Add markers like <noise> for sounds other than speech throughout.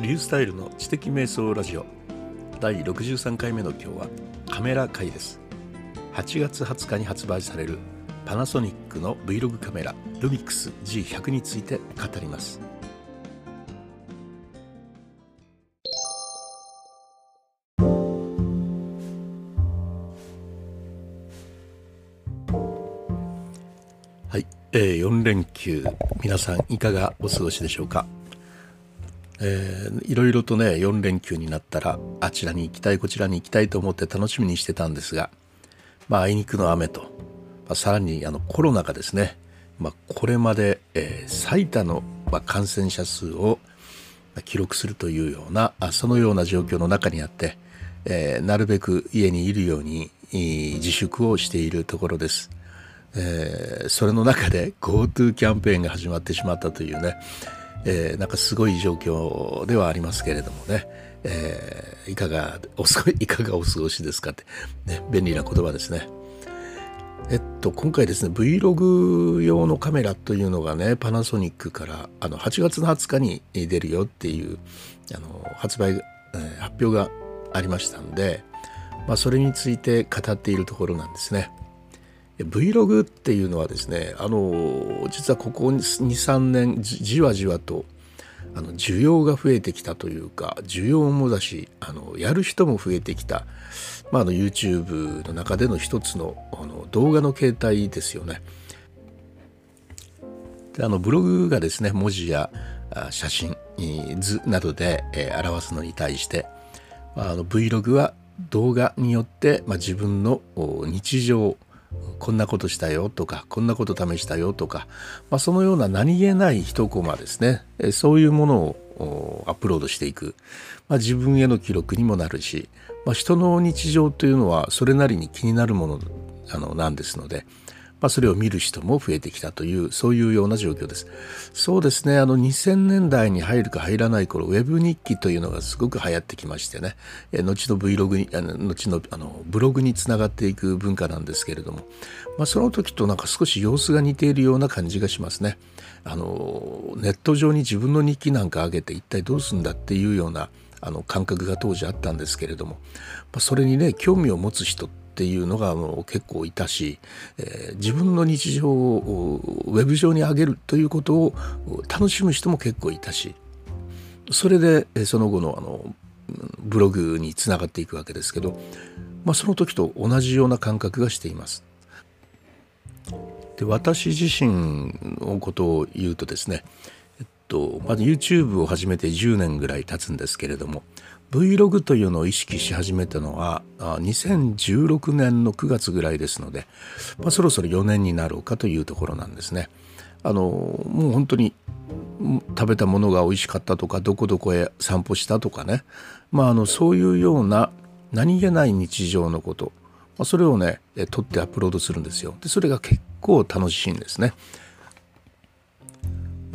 リュースタイルの知的瞑想ラジオ。第63回目の今日はカメラ回です。8月20日に発売されるパナソニックの Vlog カメラルミックス G100 について語ります。はい、えー、4連休皆さんいかがお過ごしでしょうか？いろいろとね4連休になったらあちらに行きたいこちらに行きたいと思って楽しみにしてたんですが、まあ、あいにくの雨と、まあ、さらにあのコロナがですね、まあ、これまで、えー、最多の、まあ、感染者数を記録するというようなそのような状況の中にあって、えー、なるべく家にいるように自粛をしているところです。えー、それの中で GoTo キャンペーンが始まってしまったというね、えー、なんかすごい状況ではありますけれどもね、えー、いかがおす <laughs> いかがお過ごしですかって、ね、便利な言葉ですね。えっと、今回ですね Vlog 用のカメラというのがねパナソニックからあの8月の20日に出るよっていうあの発売、えー、発表がありましたんで、まあ、それについて語っているところなんですね。Vlog っていうのはですねあの実はここ23年じわじわとあの需要が増えてきたというか需要もだしあのやる人も増えてきた、まあ、あの YouTube の中での一つのあの動画の形態ですよね。であのブログがですね文字や写真図などで、えー、表すのに対して、まあ、あの Vlog は動画によって、まあ、自分の日常こんなことしたよとかこんなこと試したよとか、まあ、そのような何気ない一コマですね。そういうものをアップロードしていく、まあ、自分への記録にもなるし、まあ、人の日常というのはそれなりに気になるものあのなんですので、まあ、それを見る人も増えてきたというそういうような状況です。そうですねあの2000年代に入るか入らない頃ウェブ日記というのがすごく流行ってきましてね後の Vlog にあの後のあのブログにつながっていく文化なんですけれども、まあ、その時となんか少し様子が似ているような感じがしますね。あのネット上に自分の日記なんか上げて一体どうするんだっていうようなあの感覚が当時あったんですけれども、まあ、それにね興味を持つ人ってていうのがもう結構いたし、えー、自分の日常をウェブ上に上げるということを楽しむ人も結構いたしそれでその後のあのブログにつながっていくわけですけど、まあ、その時と同じような感覚がしています。で私自身のことを言うとですね、えっと、まず YouTube を始めて10年ぐらい経つんですけれども Vlog というのを意識し始めたのは2016年の9月ぐらいですので、まあ、そろそろ4年になろうかというところなんですね。あのもう本当に食べたものが美味しかったとかどこどこへ散歩したとかね、まあ、あのそういうような何気ない日常のこと、まあ、それをね撮ってアップロードするんですよ。でそれが結構楽しいんですね。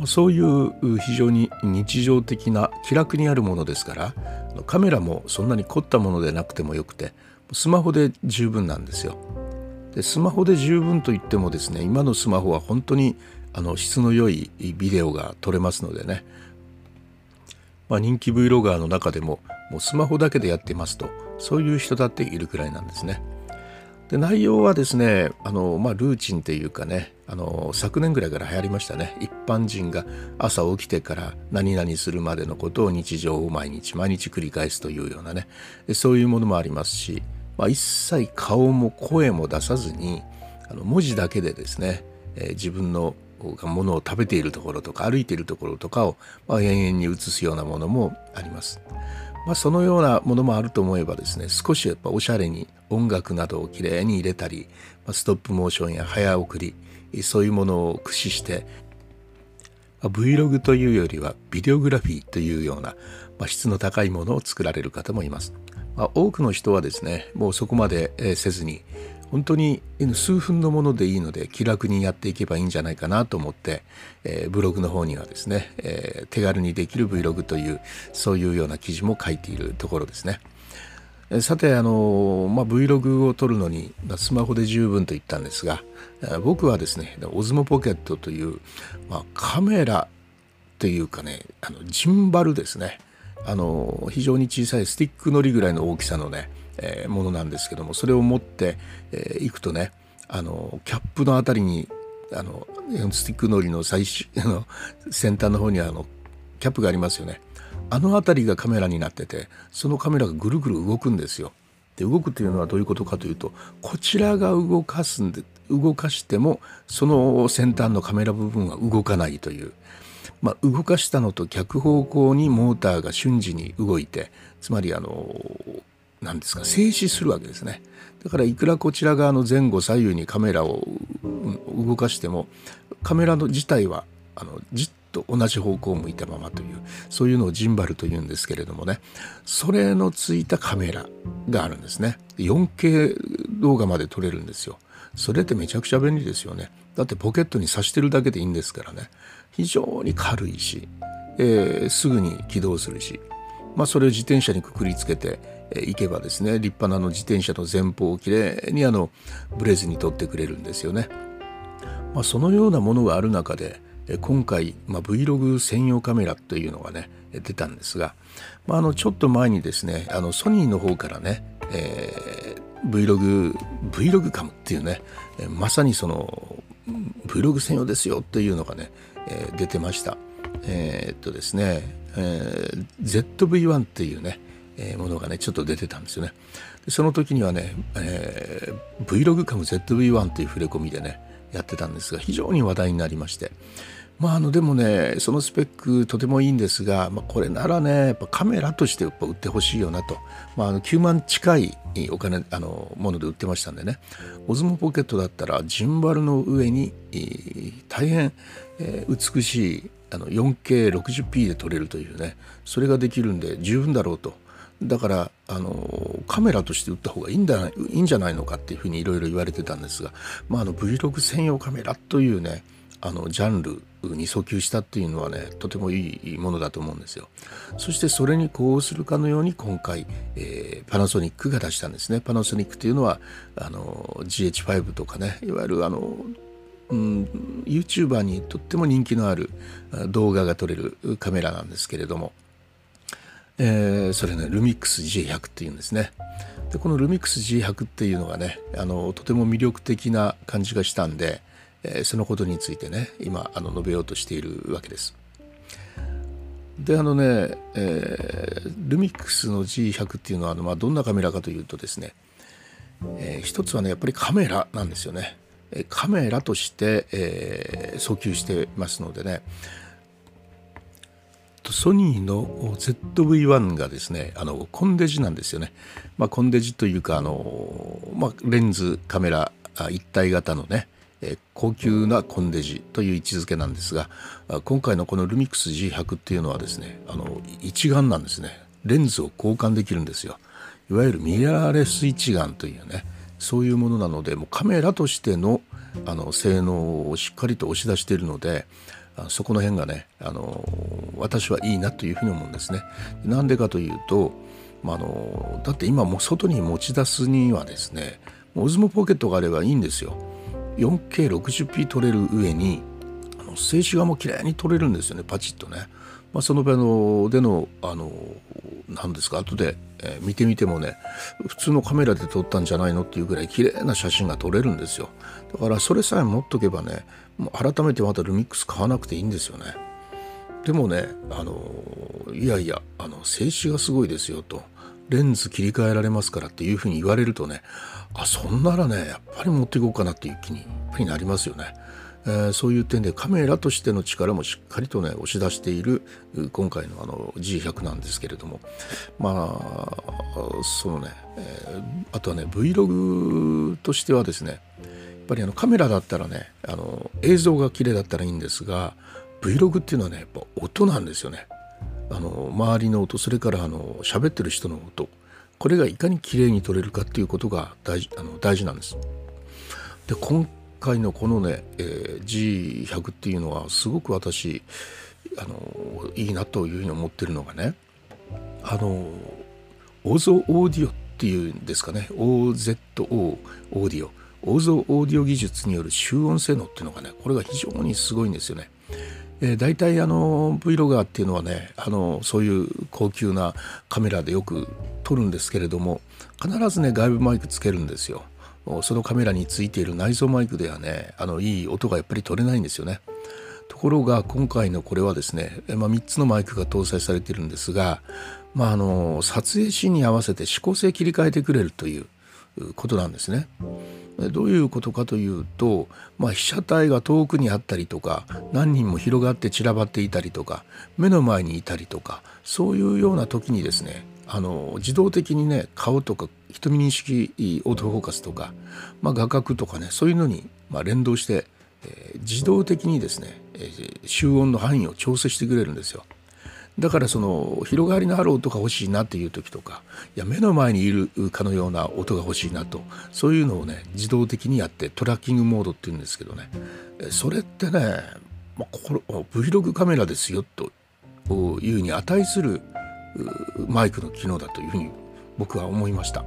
そういう非常に日常的な気楽にあるものですからカメラもそんなに凝ったものでなくてもよくてスマホで十分なんですよ。でスマホで十分といってもですね今のスマホは本当にあの質の良いビデオが撮れますのでね、まあ、人気 Vlogger の中でももうスマホだけでやってますとそういう人だっているくらいなんですね。で内容はですねあの、まあ、ルーチンっていうかねあの昨年ぐらいから流行りましたね一般人が朝起きてから何々するまでのことを日常を毎日毎日繰り返すというようなねそういうものもありますし、まあ、一切顔も声も出さずにあの文字だけでですね、えー、自分のものを食べているところとか歩いているところとかを、まあ、延々に映すようなものもあります。まあ、そのようなものもあると思えばですね少しやっぱおしゃれに音楽などをきれいに入れたり、まあ、ストップモーションや早送りそういうものを駆使してま Vlog というよりはビデオグラフィーというような、まあ、質の高いものを作られる方もいます。まあ、多くの人はですねもうそこまでせずに本当に数分のものでいいので気楽にやっていけばいいんじゃないかなと思って、えー、ブログの方にはですね、えー、手軽にできる Vlog というそういうような記事も書いているところですね。さてあの、まあ、Vlog を撮るのにスマホで十分と言ったんですが僕はですね Osmo Pocket という、まあ、カメラというかねあのジンバルですねあの非常に小さいスティックのりぐらいの大きさのね、えー、ものなんですけどもそれを持ってい、えー、くとねあのキャップのあたりにあのスティックのりの最初の先端の方にあのキャップがありますよねあの辺りがカメラになっててそのカメラがぐるぐる動くんですよ。で動くというのはどういうことかというとこちらが動かすんで動かしてもその先端のカメラ部分は動かないという、まあ、動かしたのと逆方向にモーターが瞬時に動いてつまりあの何ですか静止するわけですね。だからいくらこちら側の前後左右にカメラを動かしてもカメラの自体はあのじっと同じ方向を向いたままというそういうのをジンバルというんですけれどもね。それのついたカメラがあるんですね。4K 動画まで撮れるんですよ。それってめちゃくちゃ便利ですよね。だってポケットに挿してるだけでいいんですからね。非常に軽いし、えー、すぐに起動するし。まあそれを自転車にくくりつけていけばですね立派なの自転車の前方をきれいにあのブレずに撮ってくれるんですよね。まあ、そのようなものがある中で今回、まあ、Vlog 専用カメラというのがね出たんですが、まあ、あのちょっと前にですねあのソニーの方からね、えー、Vlog Vlog カムっていうねまさにその Vlog 専用ですよっていうのがね、出てましたえー、っとですね、えー、ZV-1 っていうね、えー、ものがねちょっと出てたんですよね。でその時にはね、えー、Vlog カム ZV-1 っていう触れ込みでねやってたんですが非常に話題になりまして。まあ、あのでもねそのスペックとてもいいんですが、まあ、これならねやっぱカメラとしてやっぱ売ってほしいよなと、まあ、あの9万近いお金あのもので売ってましたんでね。オズモポケットだったらジンバルの上に、大変、えー、美しいあの 4K60p で撮れるというねそれができるんで十分だろうと。だからあのカメラとして売った方がいいんだいいんじゃないのかっていうふうにいろいろ言われてたんですが、まあ、あの Vlog 専用カメラというねあのジャンルに訴求したっていうのはねとてもいいものだと思うんですよ。そしてそれに呼応するかのように今回、えー、パナソニックが出したんですね。パナソニックというのはあの GH5 とかねいわゆるあのうん、YouTuber にとっても人気のある動画が撮れるカメラなんですけれども、えー、それねルミックス G100 っていうんですねでこのルミックス G100 っていうのがねあのとても魅力的な感じがしたんで、えー、そのことについてね今あの述べようとしているわけです。であのね、えー、ルミックスの G100 っていうのはあの、まあ、どんなカメラかというとですね、えー、一つはねやっぱりカメラなんですよね。カメラとして、えー、訴求してますのでね。ソニーの ZV-1 がですねあのコンデジなんですよね、まあ、コンデジというかあの、まあ、レンズカメラ一体型のね高級なコンデジという位置づけなんですが今回のこのルミックス G100 っていうのはですねあの一眼なんですね。レンズを交換できるんですよ。いわゆるミラーレス一眼というねそういうものなのでもうカメラとしてのあの性能をしっかりと押し出しているのでそこの辺がねあの私はいいなというふうに思うんですね。なんでかというと、まあ、のだって今も外に持ち出すにはですねオズモポケットがあればいいんですよ。4K60p 撮れる上に静止画も綺麗に撮れるんですよねパチッとね。まあ、その場のでのあの何ですか後で、えー、見てみてもね普通のカメラで撮ったんじゃないのっていうぐらい綺麗な写真が撮れるんですよ。だからそれさえ持っとけばねもう改めてまたルミックス買わなくていいんですよね。でもねあのいやいやあの静止がすごいですよとレンズ切り替えられますからっていうふうに言われるとねあそんならねやっぱり持っていこうかなっていう気になりますよね。えー、そういう点でカメラとしての力もしっかりとね押し出している今回のあの G100 なんですけれども。まあそのね、えー、あとはね Vlog としてはですねやっぱりあのカメラだったらねあの映像が綺麗だったらいいんですが Vlog っていうのはねやっぱ音なんですよね。あの周りの音それからあの喋ってる人の音。これがいかに綺麗に撮れるかっていうことが大事あの大事なんです。で今回のこのね、えー、G100 っていうのはすごく私あのいいなというふうに思ってるのがねあのオゾオーディオっていうんですかね OZO オーディオオゾオーディオ技術による集音性能っていうのがねこれが非常にすごいんですよね。えー、大体あの Vlogger っていうのはねあのそういう高級なカメラでよく撮るんですけれども必ずね外部マイクつけるんですよそのカメラについている内蔵マイクではねあのいい音がやっぱり取れないんですよねところが今回のこれはですね、まあ、3つのマイクが搭載されているんですが、まあ、あの撮影シーンに合わせて指向性切り替えてくれるということなんですね。どういうことかというと、まあ、被写体が遠くにあったりとか何人も広がって散らばっていたりとか目の前にいたりとかそういうような時にですねあの自動的にね顔とか瞳認識オートフォーカスとか、まあ、画角とかねそういうのに、ま、連動して、え、自動的にですね、え、集音の範囲を調整してくれるんですよ。だからその広がりのある音が欲しいなっていう時とかいや目の前にいるかのような音が欲しいなとそういうのをね自動的にやってトラッキングモードっていうんですけどねそれってね、まあ、これ Vlog カメラですよというに値するマイクの機能だというふうに僕は思いました。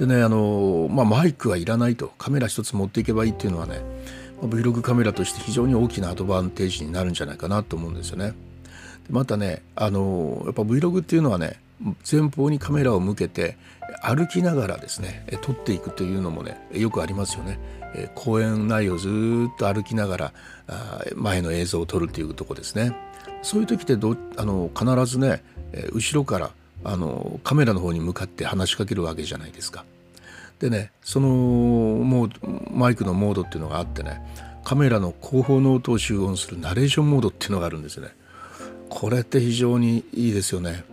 でねあの、まあ、マイクはいらないとカメラ一つ持っていけばいいっていうのはね Vlog カメラとして非常に大きなアドバンテージになるんじゃないかなと思うんですよね。またねあのやっぱ Vlog っていうのはね前方にカメラを向けて歩きながらですね撮っていくというのもねよくありますよね。公園内をずっと歩きながら前の映像を撮るっていうとこですね。そういう時ってどあの必ずね後ろからあのカメラの方に向かって話しかけるわけじゃないですか。でねそのもうマイクのモードっていうのがあってねカメラの後方の音を集音するナレーションモードっていうのがあるんですね。これって非常にいいですよね。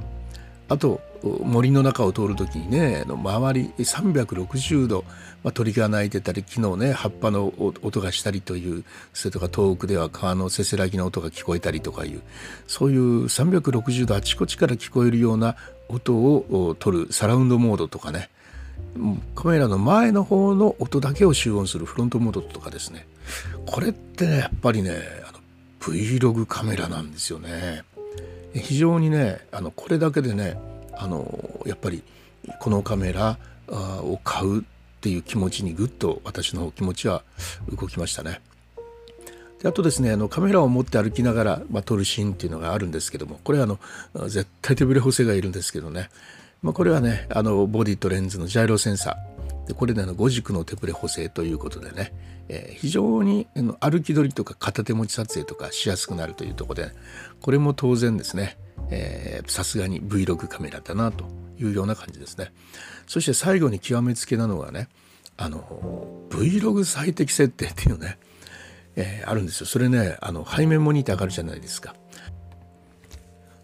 あと森の中を通る時にね周り360度、まあ、鳥が鳴いてたり木のね葉っぱの音がしたりというそれとか遠くでは川のせせらぎの音が聞こえたりとかいうそういう360度あちこちから聞こえるような音を取るサラウンドモードとかねカメラの前の方の音だけを集音するフロントモードとかですねこれってねやっぱりね Vlog カメラなんですよね。非常にねあのこれだけでねあのやっぱりこのカメラを買うっていう気持ちにぐっと私の気持ちは動きましたね。であとですねあのカメラを持って歩きながら、まあ、撮るシーンっていうのがあるんですけどもこれはあの絶対手ぶれ補正がいるんですけどね、まあ、これはねあのボディとレンズのジャイロセンサー。でこれでの5軸の手ぶれ補正ということでね。えー、非常に歩き取りとか片手持ち撮影とかしやすくなるというところでこれも当然ですね。さすがに Vlog カメラだなというような感じですね。そして最後に極めつけなのがねあの Vlog 最適設定っていうね、えー、あるんですよ。それねあの背面モニターがあるじゃないですか。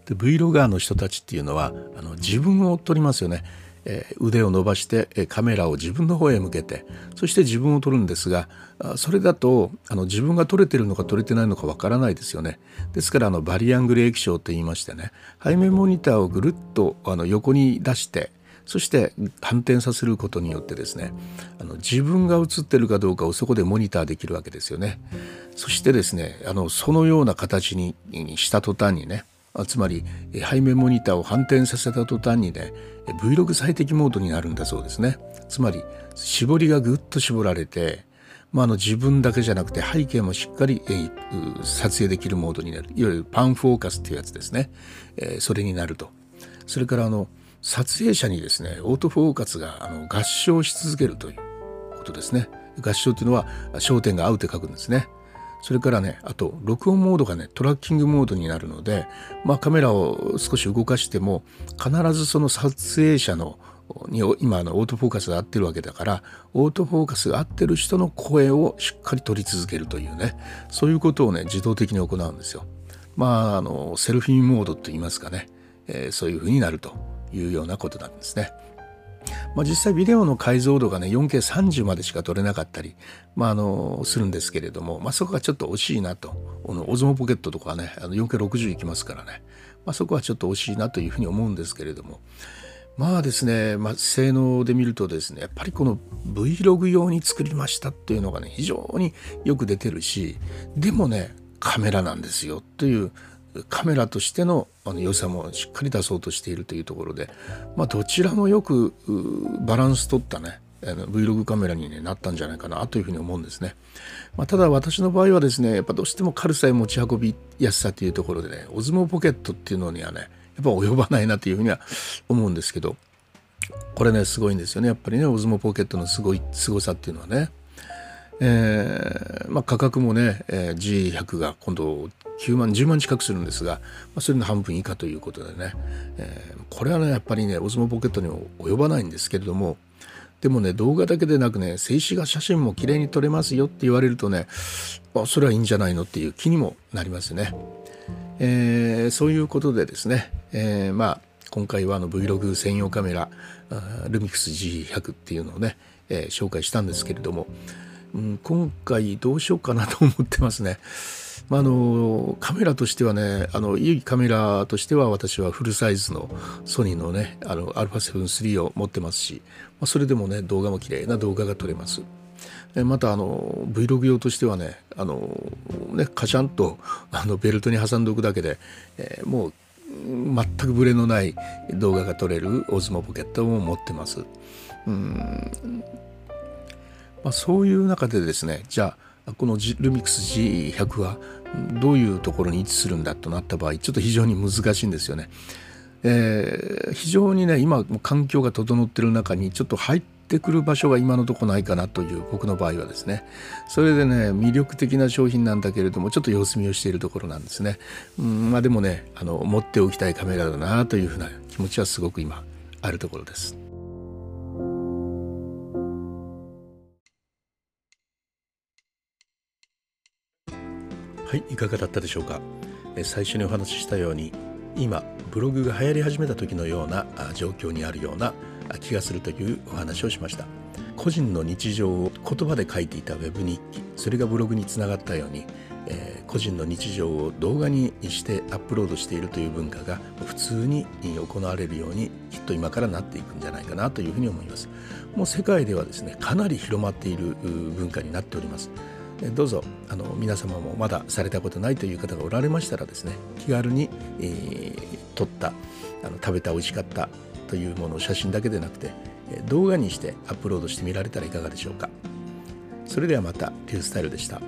で Vlogger の人たちっていうのはあの自分を撮りますよね。え腕を伸ばしてカメラを自分の方へ向けてそして自分を撮るんですがそれだとあの自分が撮れてるのか撮れてないのかわからないですよね。ですからあのバリアングル液晶と言いましてね背面モニターをぐるっとあの横に出してそして反転させることによってですねあの自分が映ってるかどうかをそこでモニターできるわけですよね。そしてですねあのそのような形にした途端にねつまり背面モニターを反転させた途端にね Vlog 最適モードになるんだそうですね。つまり絞りがぐっと絞られて、まあ、の自分だけじゃなくて背景もしっかり、撮影できるモードになる。いわゆるパンフォーカスっていうやつですね、それになると。それからあの撮影者にですねオートフォーカスがあの合唱し続けるということですね。合唱というのは焦点が合うって書くんですね。それからねあと録音モードがねトラッキングモードになるので、まあ、カメラを少し動かしても必ずその撮影者のに今のオートフォーカスが合ってるわけだからオートフォーカスが合ってる人の声をしっかり取り続けるというねそういうことをね自動的に行うんですよ。まああのセルフィーモードといいますかね、えー、そういうふうになると。いうようなことなんですね。まあ、実際ビデオの解像度がね 4K30 までしか撮れなかったり、まあ、あのするんですけれども、まあ、そこがちょっと惜しいなと。オズモポケットとかはね 4K60 いきますからね、まあ、そこはちょっと惜しいなというふうに思うんですけれども。まあですね、まあ、性能で見るとですねやっぱりこの Vlog 用に作りましたっていうのがね非常によく出てるしでもねカメラなんですよというカメラとしてのあの良さもしっかり出そうとしているというところで、まあ、どちらもよくバランス取ったね Vlog カメラに、ね、なったんじゃないかなというふうに思うんですね。まあ、ただ私の場合はですねやっぱどうしても軽さや持ち運びやすさというところでねオズモポケットっていうのにはねやっぱ及ばないなというふうには思うんですけどこれねすごいんですよねやっぱりねオズモポケットのすごい凄さっていうのはね。えーまあ、価格もね、えー、G100 が今度9万10万近くするんですが、まあ、それの半分以下ということでね、えー、これはねやっぱりねオズモポケットにも及ばないんですけれどもでもね動画だけでなくね静止画写真も綺麗に撮れますよって言われるとねあそれはいいんじゃないのっていう気にもなりますね。えー、そういうことでですね、え、まあ今回はあの Vlog 専用カメラルミクス G100 っていうのをね、え、紹介したんですけれども、うん、今回どうしようかなと思ってますね。<laughs> まあ、あのカメラとしてはねあのいいカメラとしては私はフルサイズのソニーのねあの α7-3 を持ってますし、まあ、それでもね動画も綺麗な動画が撮れます。またあの Vlog 用としてはねあのねカシャンとあのベルトに挟んでおくだけで、えー、もう全くブレのない動画が撮れるオズモポケットも持ってます。うんまあ、そういう中でですねじゃあこのルミックス G100 はどういうところに位置するんだとなった場合ちょっと非常に難しいんですよね。えー、非常にね今環境が整ってる中にちょっと入ってくる場所が今のとこないかなという僕の場合はですね。それでね魅力的な商品なんだけれどもちょっと様子見をしているところなんですね、うん、まあでもねあの持っておきたいカメラだなというふうな気持ちはすごく今あるところです。はいいかがだったでしょうか？最初にお話ししたように今ブログが流行り始めた時のような状況にあるような気がするというお話をしました。個人の日常を言葉で書いていたウェブ日記それがブログにつながったように、えー、個人の日常を動画にしてアップロードしているという文化が普通に行われるようにきっと今からなっていくんじゃないかなというふうに思います。もう世界ではですねかなり広まっている文化になっております。どうぞあの皆様もまだされたことないという方がおられましたらですね気軽に、えー、撮ったあの食べた美味しかったというものを写真だけでなくて動画にしてアップロードしてみられたらいかがでしょうかそれではまたリュースタイルでした。